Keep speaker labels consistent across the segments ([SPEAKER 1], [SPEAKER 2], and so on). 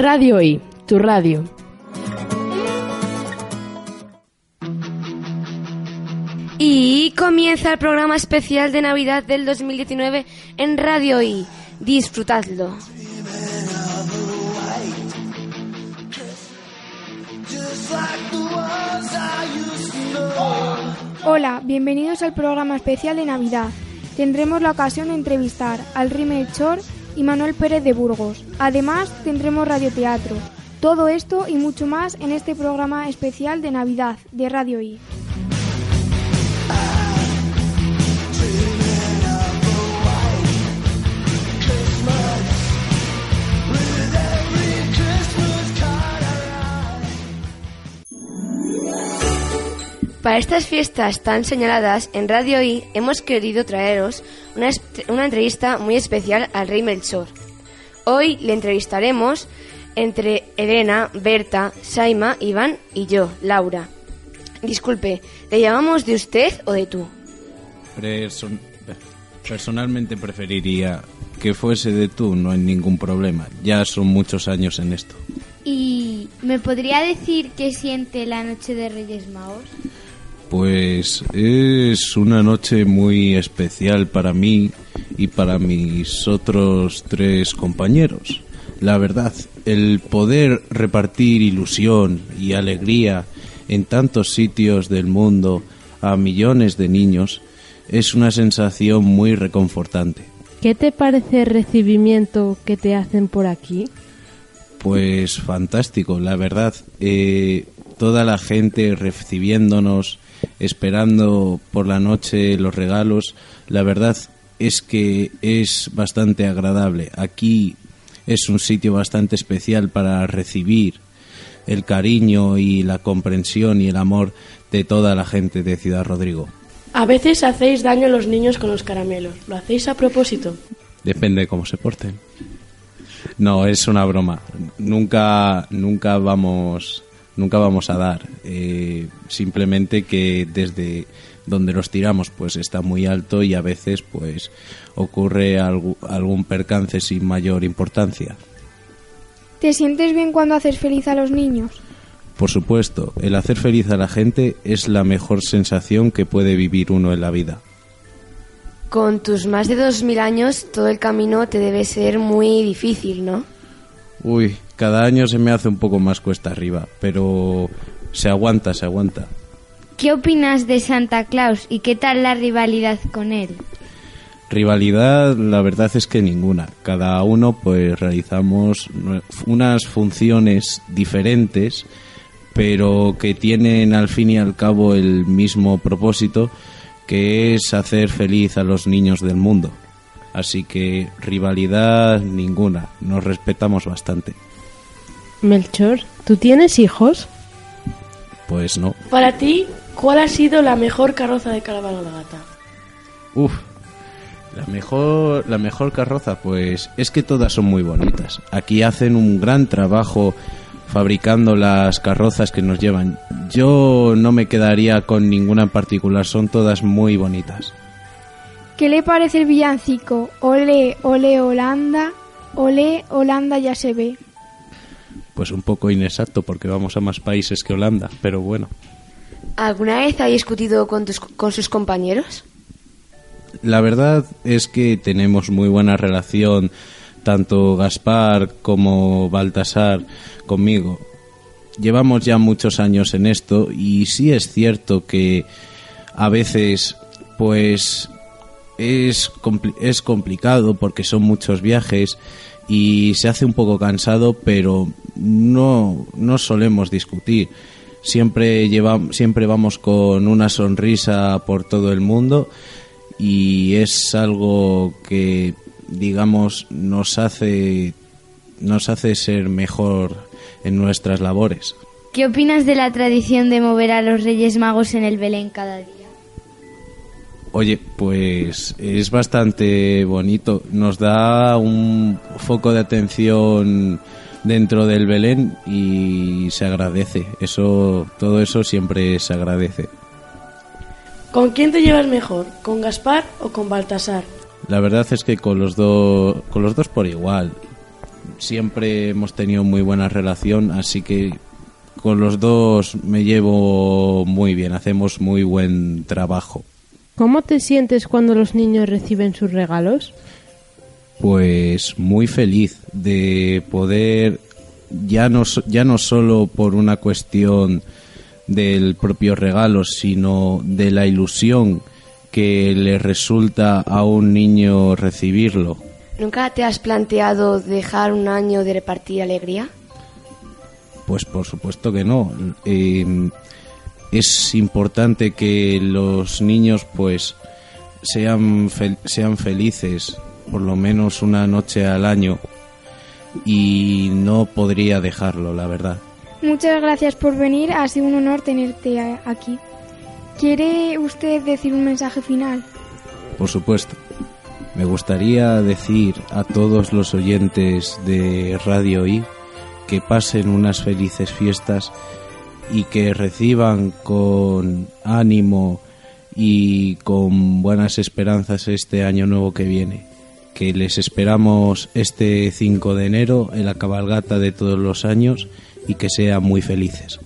[SPEAKER 1] Radio I, tu radio.
[SPEAKER 2] Y comienza el programa especial de Navidad del 2019 en Radio I. Disfrutadlo.
[SPEAKER 3] Hola, bienvenidos al programa especial de Navidad. Tendremos la ocasión de entrevistar al Melchor y Manuel Pérez de Burgos. Además, tendremos radioteatro. Todo esto y mucho más en este programa especial de Navidad de Radio I.
[SPEAKER 2] Para estas fiestas tan señaladas, en Radio I hemos querido traeros una, una, entrevista muy especial al rey Melchor. Hoy le entrevistaremos entre Elena, Berta, Saima, Iván y yo, Laura. Disculpe, ¿le llamamos de usted o de tú?
[SPEAKER 4] Person personalmente preferiría que fuese de tú, no hay ningún problema. Ya son muchos años en esto.
[SPEAKER 5] ¿Y me podría decir qué siente la noche de Reyes Magos?
[SPEAKER 4] Pues es una noche muy especial para mí y para mis otros tres compañeros. La verdad, el poder repartir ilusión y alegría en tantos sitios del mundo a millones de niños es una sensación muy reconfortante.
[SPEAKER 1] ¿Qué te parece el recibimiento que te hacen por aquí?
[SPEAKER 4] Pues fantástico, la verdad. Eh, toda la gente recibiéndonos, esperando por la noche los regalos, la verdad es que es bastante agradable. Aquí es un sitio bastante especial para recibir el cariño y la comprensión y el amor de toda la gente de Ciudad Rodrigo.
[SPEAKER 6] A veces hacéis daño a los niños con los caramelos. ¿Lo hacéis a propósito?
[SPEAKER 4] Depende de cómo se porten. No, es una broma. Nunca, nunca vamos, nunca vamos a dar. Eh, simplemente que desde donde los tiramos, pues está muy alto y a veces, pues ocurre algún, algún percance sin mayor importancia.
[SPEAKER 3] ¿Te sientes bien cuando haces feliz a los niños?
[SPEAKER 4] Por supuesto, el hacer feliz a la gente es la mejor sensación que puede vivir uno en la vida.
[SPEAKER 2] Con tus más de dos mil años, todo el camino te debe ser muy difícil, ¿no?
[SPEAKER 4] Uy, cada año se me hace un poco más cuesta arriba, pero se aguanta, se aguanta.
[SPEAKER 5] ¿Qué opinas de Santa Claus y qué tal la rivalidad con él?
[SPEAKER 4] Rivalidad, la verdad es que ninguna. Cada uno pues realizamos unas funciones diferentes, pero que tienen al fin y al cabo el mismo propósito, que es hacer feliz a los niños del mundo. Así que rivalidad ninguna, nos respetamos bastante.
[SPEAKER 1] Melchor, ¿tú tienes hijos?
[SPEAKER 4] Pues no.
[SPEAKER 6] Para ti, ¿cuál ha sido la mejor carroza de cabalgata?
[SPEAKER 4] Uf, la mejor, la mejor carroza, pues es que todas son muy bonitas. Aquí hacen un gran trabajo fabricando las carrozas que nos llevan. Yo no me quedaría con ninguna en particular, son todas muy bonitas.
[SPEAKER 3] ¿Qué le parece el villancico? Ole, ole, Holanda, ole, Holanda ya se ve.
[SPEAKER 4] Pues un poco inexacto porque vamos a más países que Holanda, pero bueno.
[SPEAKER 2] ¿Alguna vez ha discutido con, tus, con sus compañeros?
[SPEAKER 4] La verdad es que tenemos muy buena relación, tanto Gaspar como Baltasar conmigo. Llevamos ya muchos años en esto y sí es cierto que a veces pues es, compli es complicado porque son muchos viajes y se hace un poco cansado, pero no, no solemos discutir. Siempre, lleva, siempre vamos con una sonrisa por todo el mundo y es algo que digamos nos hace nos hace ser mejor en nuestras labores.
[SPEAKER 5] ¿Qué opinas de la tradición de mover a los Reyes Magos en el Belén cada día?
[SPEAKER 4] Oye, pues es bastante bonito. Nos da un foco de atención dentro del Belén y se agradece. Eso, todo eso siempre se agradece.
[SPEAKER 6] ¿Con quién te llevas mejor? ¿Con Gaspar o con Baltasar?
[SPEAKER 4] La verdad es que con los dos, con los dos por igual. siempre hemos tenido muy buena relación, así que con los dos me llevo muy bien, hacemos muy buen trabajo.
[SPEAKER 1] ¿Cómo te sientes cuando los niños reciben sus regalos?
[SPEAKER 4] Pues muy feliz de poder, ya no, ya no solo por una cuestión del propio regalo, sino de la ilusión que le resulta a un niño recibirlo.
[SPEAKER 2] ¿Nunca te has planteado dejar un año de repartir alegría?
[SPEAKER 4] Pues por supuesto que no. Eh, es importante que los niños pues sean, fel- sean felices por lo menos una noche al año y no podría dejarlo, la verdad.
[SPEAKER 3] Muchas gracias por venir, ha sido un honor tenerte aquí. ¿Quiere usted decir un mensaje final?
[SPEAKER 4] Por supuesto. Me gustaría decir a todos los oyentes de Radio I que pasen unas felices fiestas y que reciban con ánimo y con buenas esperanzas este año nuevo que viene. Que les esperamos este 5 de enero en la cabalgata de todos los años y que sean muy felices.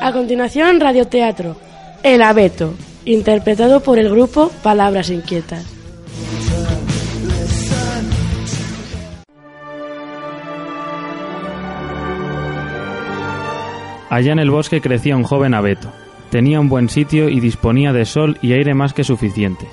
[SPEAKER 6] A continuación, radioteatro. El abeto, interpretado por el grupo Palabras Inquietas.
[SPEAKER 7] Allá en el bosque crecía un joven abeto. Tenía un buen sitio y disponía de sol y aire más que suficientes.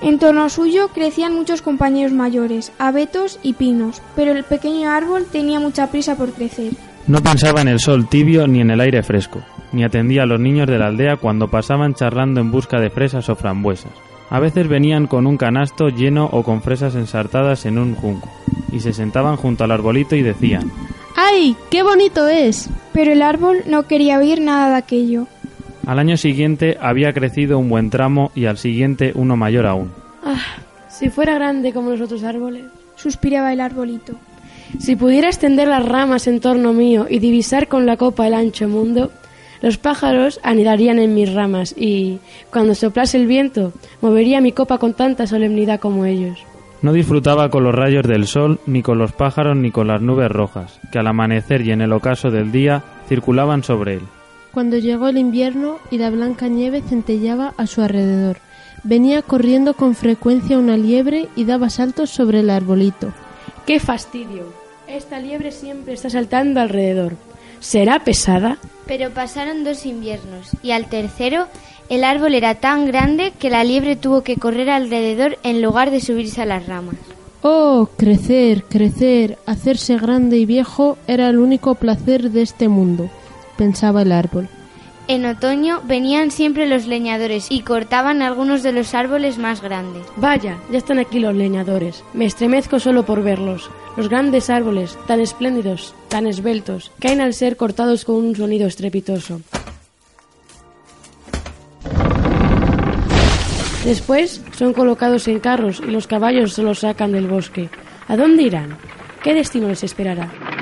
[SPEAKER 3] En torno suyo crecían muchos compañeros mayores, abetos y pinos, pero el pequeño árbol tenía mucha prisa por crecer.
[SPEAKER 7] No pensaba en el sol tibio ni en el aire fresco, ni atendía a los niños de la aldea cuando pasaban charlando en busca de fresas o frambuesas. A veces venían con un canasto lleno o con fresas ensartadas en un junco, y se sentaban junto al arbolito y decían,
[SPEAKER 1] ¡Ay, qué bonito es!
[SPEAKER 3] Pero el árbol no quería oír nada de aquello.
[SPEAKER 7] Al año siguiente había crecido un buen tramo y al siguiente uno mayor aún.
[SPEAKER 6] Ah, si fuera grande como los otros árboles.
[SPEAKER 3] Suspiraba el arbolito.
[SPEAKER 6] Si pudiera extender las ramas en torno mío y divisar con la copa el ancho mundo, los pájaros anidarían en mis ramas y, cuando soplase el viento, movería mi copa con tanta solemnidad como ellos.
[SPEAKER 7] No disfrutaba con los rayos del sol, ni con los pájaros, ni con las nubes rojas, que al amanecer y en el ocaso del día circulaban sobre él.
[SPEAKER 1] Cuando llegó el invierno y la blanca nieve centellaba a su alrededor, venía corriendo con frecuencia una liebre y daba saltos sobre el arbolito.
[SPEAKER 6] ¡Qué fastidio! Esta liebre siempre está saltando alrededor. ¿Será pesada?
[SPEAKER 5] Pero pasaron dos inviernos y al tercero el árbol era tan grande que la liebre tuvo que correr alrededor en lugar de subirse a las ramas.
[SPEAKER 1] Oh, crecer, crecer, hacerse grande y viejo era el único placer de este mundo, pensaba el árbol.
[SPEAKER 5] En otoño venían siempre los leñadores y cortaban algunos de los árboles más grandes.
[SPEAKER 6] Vaya, ya están aquí los leñadores. Me estremezco solo por verlos. Los grandes árboles, tan espléndidos, tan esbeltos, caen al ser cortados con un sonido estrepitoso. Después son colocados en carros y los caballos se los sacan del bosque. ¿A dónde irán? ¿Qué destino les esperará?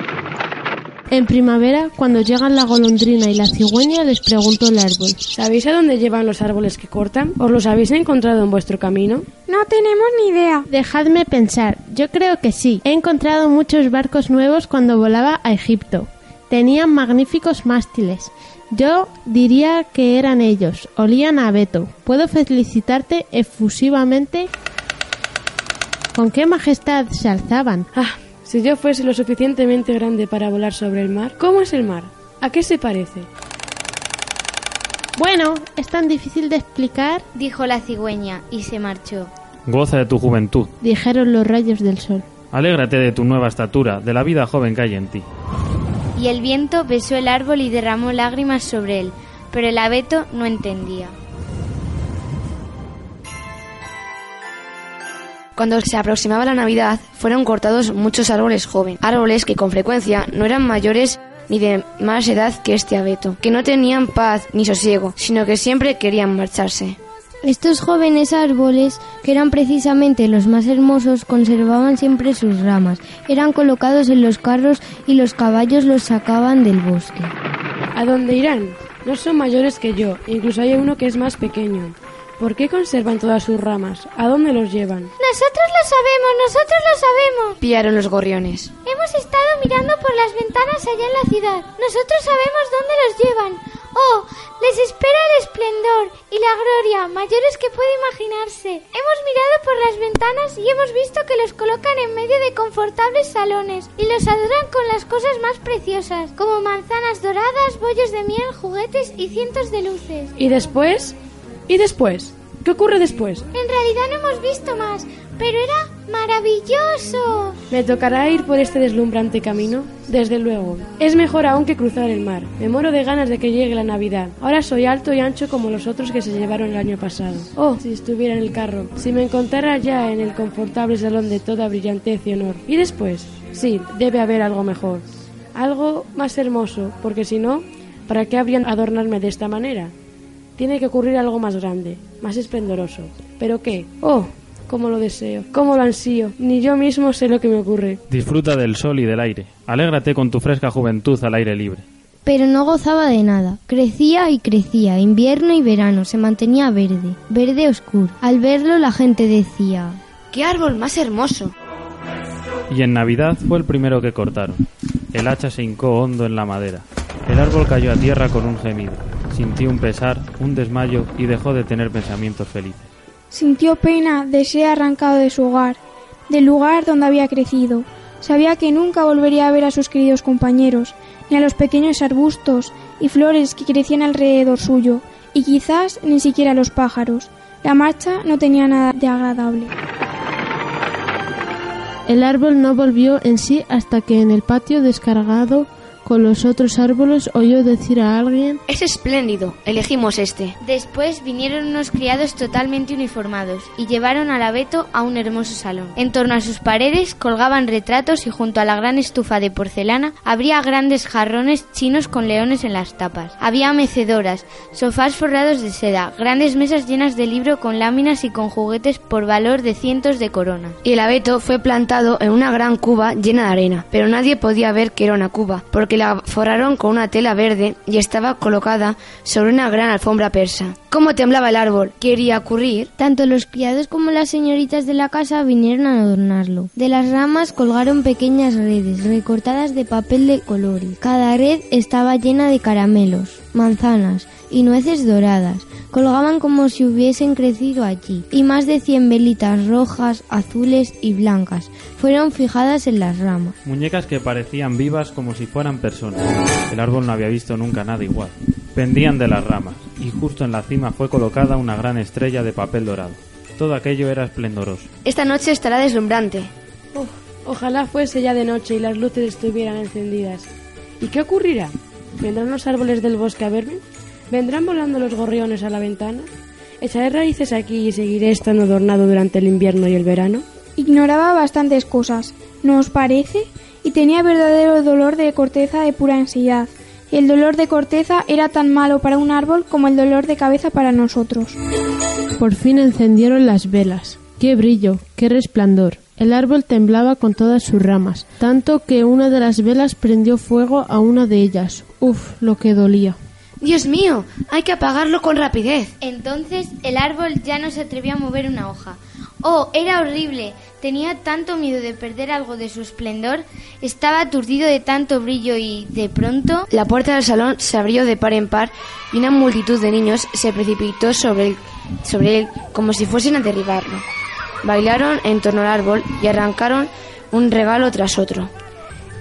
[SPEAKER 1] En primavera, cuando llegan la golondrina y la cigüeña, les preguntó el árbol.
[SPEAKER 6] ¿Sabéis a dónde llevan los árboles que cortan? ¿Os los habéis encontrado en vuestro camino?
[SPEAKER 3] No tenemos ni idea.
[SPEAKER 1] Dejadme pensar, yo creo que sí. He encontrado muchos barcos nuevos cuando volaba a Egipto. Tenían magníficos mástiles. Yo diría que eran ellos. Olían a abeto. Puedo felicitarte efusivamente. ¿Con qué majestad se alzaban?
[SPEAKER 6] Ah, si yo fuese lo suficientemente grande para volar sobre el mar. ¿Cómo es el mar? ¿A qué se parece?
[SPEAKER 1] Bueno, es tan difícil de explicar,
[SPEAKER 5] Dijo la cigüeña y se marchó.
[SPEAKER 7] Goza de tu juventud,
[SPEAKER 1] dijeron los rayos del sol.
[SPEAKER 7] alégrate de tu nueva estatura, de la vida joven que hay en ti.
[SPEAKER 5] Y el viento besó el árbol y derramó lágrimas sobre él, pero el abeto no entendía.
[SPEAKER 2] Cuando se aproximaba la Navidad, fueron cortados muchos árboles jóvenes, árboles que con frecuencia no eran mayores ni de más edad que este abeto, que no tenían paz ni sosiego, sino que siempre querían marcharse.
[SPEAKER 8] Estos jóvenes árboles, que eran precisamente los más hermosos, conservaban siempre sus ramas. Eran colocados en los carros y los caballos los sacaban del bosque.
[SPEAKER 6] ¿A dónde irán? No son mayores que yo, incluso hay uno que es más pequeño. ¿Por qué conservan todas sus ramas? ¿A dónde los llevan?
[SPEAKER 5] Nosotros lo sabemos, nosotros lo sabemos.
[SPEAKER 2] Pillaron los gorriones.
[SPEAKER 5] Hemos estado mirando por las ventanas allá en la ciudad. Nosotros sabemos dónde los llevan. Oh, les espera el esplendor y la gloria mayores que puede imaginarse. Hemos mirado por las ventanas y hemos visto que los colocan en medio de confortables salones y los adoran con las cosas más preciosas, como manzanas doradas, bollos de miel, juguetes y cientos de luces.
[SPEAKER 6] ¿Y después? ¿Y después? ¿Qué ocurre después?
[SPEAKER 5] En realidad no hemos visto más, pero era maravilloso.
[SPEAKER 6] ¿Me tocará ir por este deslumbrante camino? Desde luego. Es mejor aún que cruzar el mar. Me muero de ganas de que llegue la Navidad. Ahora soy alto y ancho como los otros que se llevaron el año pasado. Oh, si estuviera en el carro. Si me encontrara ya en el confortable salón de toda brillantez y honor. ¿Y después? Sí, debe haber algo mejor. Algo más hermoso, porque si no, ¿para qué habrían adornarme de esta manera? Tiene que ocurrir algo más grande, más esplendoroso. ¿Pero qué? Oh, cómo lo deseo, cómo lo ansío. Ni yo mismo sé lo que me ocurre.
[SPEAKER 7] Disfruta del sol y del aire. Alégrate con tu fresca juventud al aire libre.
[SPEAKER 8] Pero no gozaba de nada. Crecía y crecía, invierno y verano, se mantenía verde, verde oscuro. Al verlo la gente decía...
[SPEAKER 2] ¡Qué árbol más hermoso!
[SPEAKER 7] Y en Navidad fue el primero que cortaron. El hacha se hincó hondo en la madera. El árbol cayó a tierra con un gemido. Sintió un pesar, un desmayo y dejó de tener pensamientos felices.
[SPEAKER 3] Sintió pena de ser arrancado de su hogar, del lugar donde había crecido. Sabía que nunca volvería a ver a sus queridos compañeros, ni a los pequeños arbustos y flores que crecían alrededor suyo, y quizás ni siquiera a los pájaros. La marcha no tenía nada de agradable.
[SPEAKER 1] El árbol no volvió en sí hasta que en el patio descargado con los otros árboles oyó decir a alguien
[SPEAKER 2] Es espléndido, elegimos este.
[SPEAKER 5] Después vinieron unos criados totalmente uniformados y llevaron al abeto a un hermoso salón. En torno a sus paredes colgaban retratos y junto a la gran estufa de porcelana habría grandes jarrones chinos con leones en las tapas. Había mecedoras, sofás forrados de seda, grandes mesas llenas de libro con láminas y con juguetes por valor de cientos de coronas.
[SPEAKER 2] Y el abeto fue plantado en una gran cuba llena de arena, pero nadie podía ver que era una cuba, porque la forraron con una tela verde y estaba colocada sobre una gran alfombra persa. ¿Cómo temblaba el árbol? Quería ocurrir.
[SPEAKER 8] Tanto los criados como las señoritas de la casa vinieron a adornarlo. De las ramas colgaron pequeñas redes recortadas de papel de colores. Cada red estaba llena de caramelos, manzanas y nueces doradas. Colgaban como si hubiesen crecido allí. Y más de cien velitas rojas, azules y blancas fueron fijadas en las ramas.
[SPEAKER 7] Muñecas que parecían vivas como si fueran personas. El árbol no había visto nunca nada igual. Pendían de las ramas, y justo en la cima fue colocada una gran estrella de papel dorado. Todo aquello era esplendoroso.
[SPEAKER 2] Esta noche estará deslumbrante.
[SPEAKER 6] Uf, ojalá fuese ya de noche y las luces estuvieran encendidas. ¿Y qué ocurrirá? ¿Vendrán los árboles del bosque a verme? ¿Vendrán volando los gorriones a la ventana? ¿Echaré raíces aquí y seguiré estando adornado durante el invierno y el verano?
[SPEAKER 3] Ignoraba bastantes cosas, ¿no os parece? Y tenía verdadero dolor de corteza de pura ansiedad. Y el dolor de corteza era tan malo para un árbol como el dolor de cabeza para nosotros.
[SPEAKER 1] Por fin encendieron las velas. ¡Qué brillo! ¡Qué resplandor! El árbol temblaba con todas sus ramas, tanto que una de las velas prendió fuego a una de ellas. Uf, lo que dolía.
[SPEAKER 2] Dios mío, hay que apagarlo con rapidez.
[SPEAKER 5] Entonces el árbol ya no se atrevió a mover una hoja. Oh, era horrible. Tenía tanto miedo de perder algo de su esplendor. Estaba aturdido de tanto brillo y, de pronto...
[SPEAKER 2] La puerta del salón se abrió de par en par y una multitud de niños se precipitó sobre él, sobre él como si fuesen a derribarlo. Bailaron en torno al árbol y arrancaron un regalo tras otro.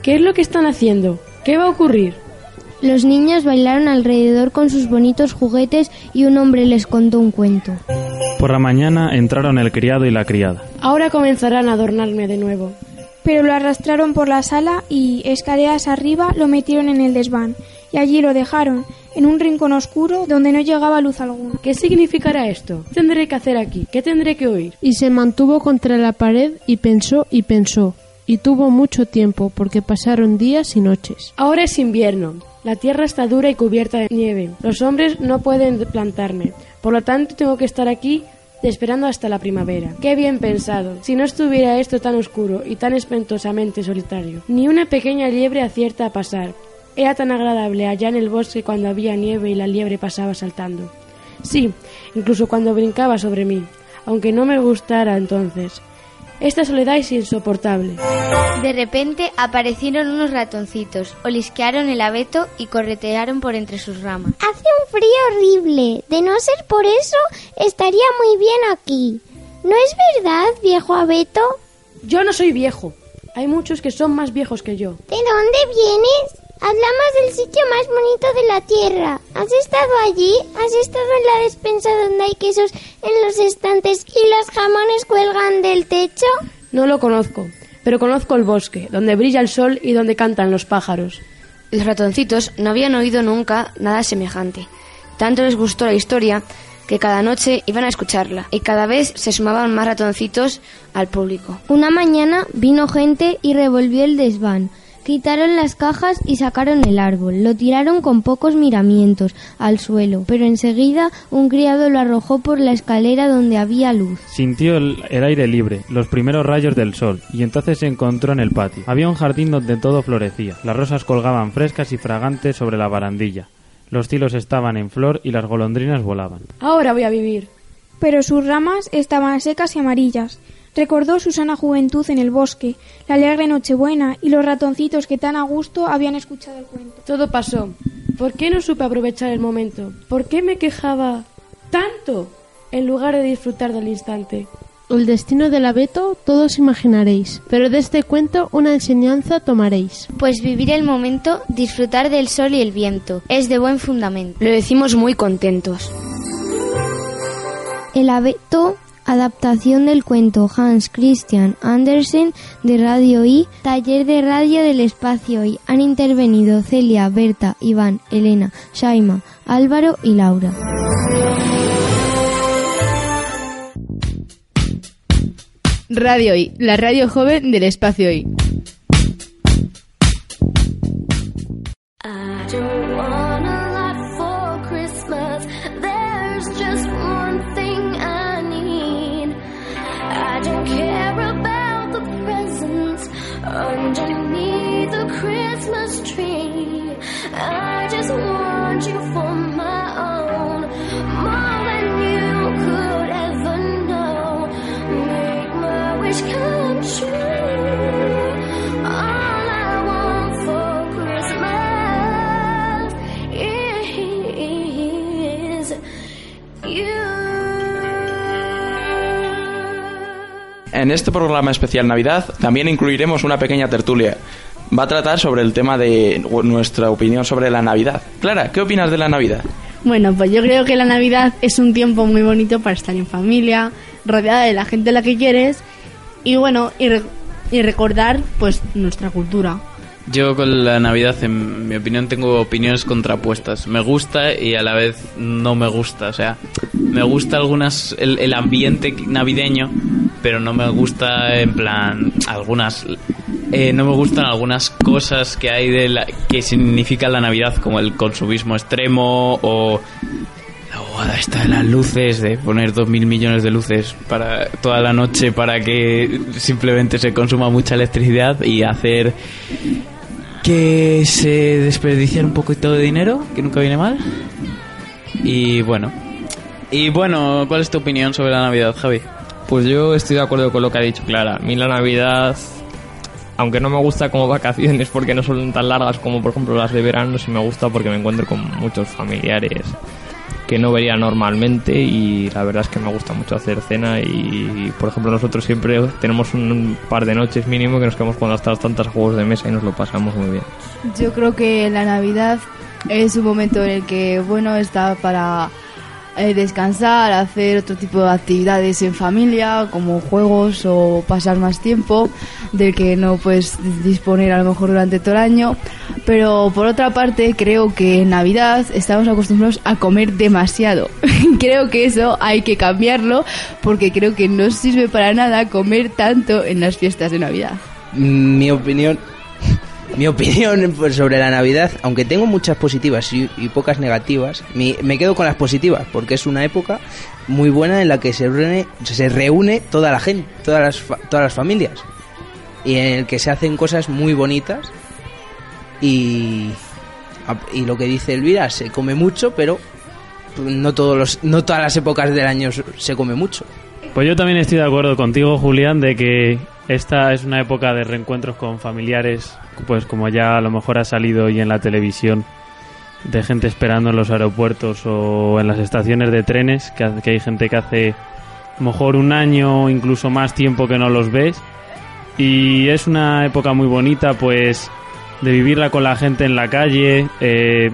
[SPEAKER 6] ¿Qué es lo que están haciendo? ¿Qué va a ocurrir?
[SPEAKER 8] Los niños bailaron alrededor con sus bonitos juguetes y un hombre les contó un cuento.
[SPEAKER 7] Por la mañana entraron el criado y la criada.
[SPEAKER 6] Ahora comenzarán a adornarme de nuevo.
[SPEAKER 3] Pero lo arrastraron por la sala y, escaleras arriba, lo metieron en el desván. Y allí lo dejaron, en un rincón oscuro donde no llegaba luz alguna.
[SPEAKER 6] ¿Qué significará esto? ¿Qué tendré que hacer aquí? ¿Qué tendré que oír?
[SPEAKER 1] Y se mantuvo contra la pared y pensó y pensó. Y tuvo mucho tiempo porque pasaron días y noches.
[SPEAKER 6] Ahora es invierno. La tierra está dura y cubierta de nieve. Los hombres no pueden plantarme. Por lo tanto, tengo que estar aquí esperando hasta la primavera. Qué bien pensado. Si no estuviera esto tan oscuro y tan espantosamente solitario. Ni una pequeña liebre acierta a pasar. Era tan agradable allá en el bosque cuando había nieve y la liebre pasaba saltando. Sí, incluso cuando brincaba sobre mí, aunque no me gustara entonces. Esta soledad es insoportable.
[SPEAKER 8] De repente aparecieron unos ratoncitos, olisquearon el abeto y corretearon por entre sus ramas.
[SPEAKER 9] Hace un frío horrible. De no ser por eso, estaría muy bien aquí. ¿No es verdad, viejo abeto?
[SPEAKER 6] Yo no soy viejo. Hay muchos que son más viejos que yo.
[SPEAKER 9] ¿De dónde vienes? Hablamos del sitio más bonito de la Tierra. ¿Has estado allí? ¿Has estado en la despensa donde hay quesos en los estantes y los jamones cuelgan del techo?
[SPEAKER 6] No lo conozco, pero conozco el bosque, donde brilla el sol y donde cantan los pájaros.
[SPEAKER 2] Los ratoncitos no habían oído nunca nada semejante. Tanto les gustó la historia que cada noche iban a escucharla y cada vez se sumaban más ratoncitos al público.
[SPEAKER 8] Una mañana vino gente y revolvió el desván. Quitaron las cajas y sacaron el árbol. Lo tiraron con pocos miramientos al suelo, pero enseguida un criado lo arrojó por la escalera donde había luz.
[SPEAKER 7] Sintió el, el aire libre, los primeros rayos del sol, y entonces se encontró en el patio. Había un jardín donde todo florecía. Las rosas colgaban frescas y fragantes sobre la barandilla. Los tilos estaban en flor y las golondrinas volaban.
[SPEAKER 6] Ahora voy a vivir.
[SPEAKER 3] Pero sus ramas estaban secas y amarillas. Recordó su sana juventud en el bosque, la alegre Nochebuena y los ratoncitos que tan a gusto habían escuchado el cuento.
[SPEAKER 6] Todo pasó. ¿Por qué no supe aprovechar el momento? ¿Por qué me quejaba tanto en lugar de disfrutar del instante?
[SPEAKER 1] El destino del abeto todos imaginaréis, pero de este cuento una enseñanza tomaréis.
[SPEAKER 8] Pues vivir el momento, disfrutar del sol y el viento, es de buen fundamento.
[SPEAKER 2] Lo decimos muy contentos.
[SPEAKER 8] El abeto, adaptación del cuento Hans Christian Andersen de Radio I, taller de radio del espacio I. Han intervenido Celia, Berta, Iván, Elena, Shaima, Álvaro y Laura.
[SPEAKER 10] Radio I, la radio joven del espacio I.
[SPEAKER 11] I don't want
[SPEAKER 12] En este programa especial Navidad también incluiremos una pequeña tertulia. Va a tratar sobre el tema de nuestra opinión sobre la Navidad. Clara, ¿qué opinas de la Navidad?
[SPEAKER 10] Bueno, pues yo creo que la Navidad es un tiempo muy bonito para estar en familia, rodeada de la gente a la que quieres y bueno, y, re- y recordar pues nuestra cultura.
[SPEAKER 13] Yo con la Navidad, en mi opinión, tengo opiniones contrapuestas. Me gusta y a la vez no me gusta. O sea, me gusta algunas el, el ambiente navideño, pero no me gusta en plan algunas. Eh, no me gustan algunas cosas que hay de la que significa la Navidad, como el consumismo extremo o la bobada esta de las luces, de poner dos mil millones de luces para toda la noche para que simplemente se consuma mucha electricidad y hacer que se desperdiciara un poquito de dinero, que nunca viene mal. Y bueno. Y bueno, ¿cuál es tu opinión sobre la Navidad, Javi?
[SPEAKER 14] Pues yo estoy de acuerdo con lo que ha dicho Clara. A mí la Navidad, aunque no me gusta como vacaciones porque no son tan largas como por ejemplo las de verano, sí me gusta porque me encuentro con muchos familiares que no vería normalmente y la verdad es que me gusta mucho hacer cena y por ejemplo nosotros siempre tenemos un par de noches mínimo que nos quedamos jugando hasta tantas juegos de mesa y nos lo pasamos muy bien.
[SPEAKER 15] Yo creo que la Navidad es un momento en el que, bueno, está para eh, descansar, hacer otro tipo de actividades en familia, como juegos o pasar más tiempo, del que no puedes disponer a lo mejor durante todo el año. Pero por otra parte, creo que en Navidad estamos acostumbrados a comer demasiado. creo que eso hay que cambiarlo porque creo que no sirve para nada comer tanto en las fiestas de Navidad.
[SPEAKER 16] Mi opinión, mi opinión pues, sobre la Navidad, aunque tengo muchas positivas y, y pocas negativas, me quedo con las positivas porque es una época muy buena en la que se reúne, toda la gente, todas las, todas las familias y en el que se hacen cosas muy bonitas Y lo que dice Elvira, se come mucho, pero no, todos los, no todas las épocas del año se come mucho.
[SPEAKER 7] Pues yo también estoy de acuerdo contigo, Julián, de que esta es una época de reencuentros con familiares, pues como ya a lo mejor ha salido hoy en la televisión, de gente esperando en los aeropuertos o en las estaciones de trenes, que, hay gente que hace a lo mejor un año o incluso más tiempo que no los ves. Y es una época muy bonita, pues, de vivirla con la gente en la calle, eh,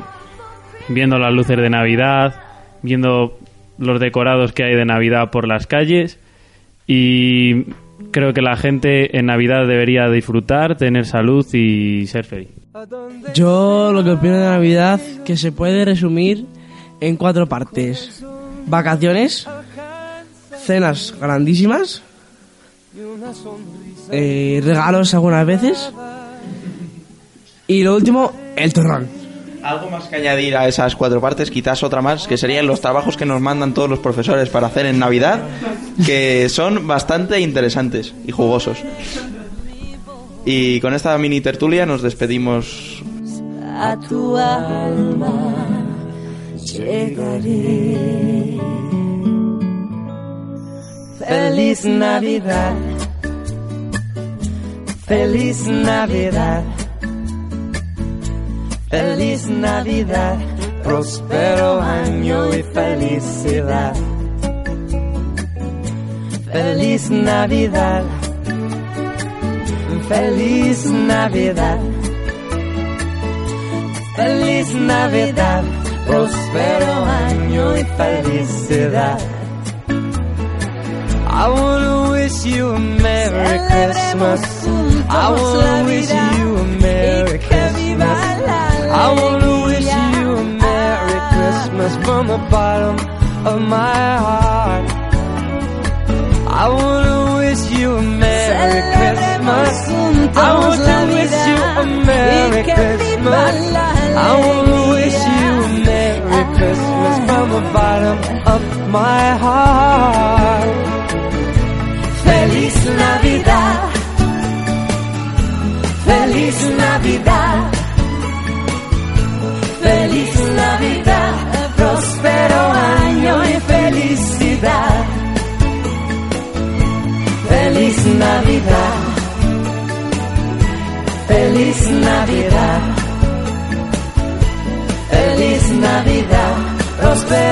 [SPEAKER 7] viendo las luces de Navidad, viendo los decorados que hay de Navidad por las calles y creo que la gente en Navidad debería disfrutar, tener salud y ser feliz.
[SPEAKER 17] Yo lo que opino de Navidad que se puede resumir en cuatro partes. Vacaciones, cenas grandísimas, eh, regalos algunas veces y lo último, el torrón.
[SPEAKER 12] Algo más que añadir a esas cuatro partes, quizás otra más, que serían los trabajos que nos mandan todos los profesores para hacer en Navidad, que son bastante interesantes y jugosos. Y con esta mini tertulia nos despedimos.
[SPEAKER 18] a tu alma llegaré. Feliz Navidad, feliz Navidad, feliz Navidad, próspero año y felicidad. Feliz Navidad, feliz Navidad. Feliz Navidad, próspero año y felicidad. I wanna wish you a Merry Christmas. I wanna from the bottom of my heart. I wanna wish you a Merry Christmas. I want to wish you a Merry Christmas. I wanna wish you a Merry Christmas from the bottom of my heart. Feliz Navidad. Feliz Navidad. Feliz Navidad. Navidad. Feliz Navidad. Feliz Navidad. Próspero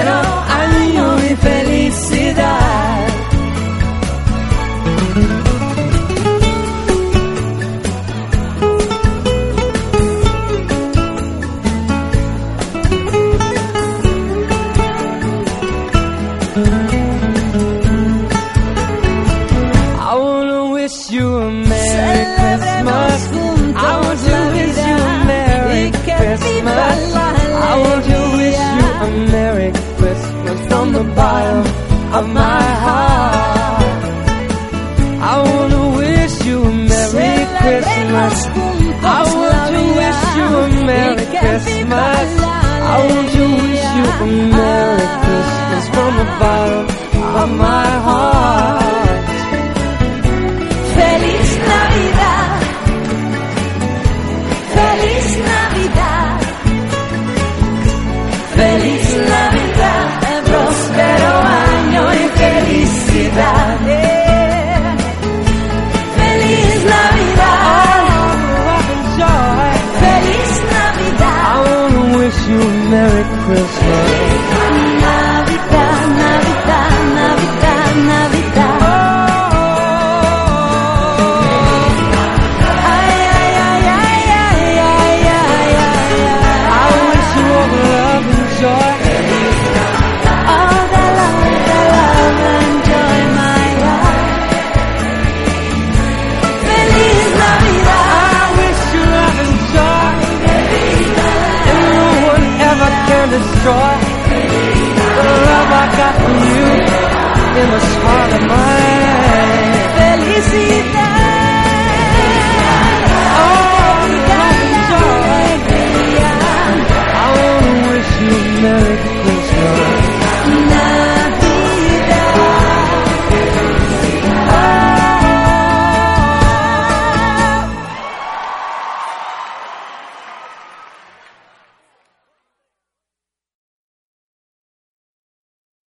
[SPEAKER 18] I want to wish you a Merry Christmas from the bottom of my heart. Feliz Navidad. Feliz Navidad. Feliz Navidad. Próspero año y felicidad. Christmas.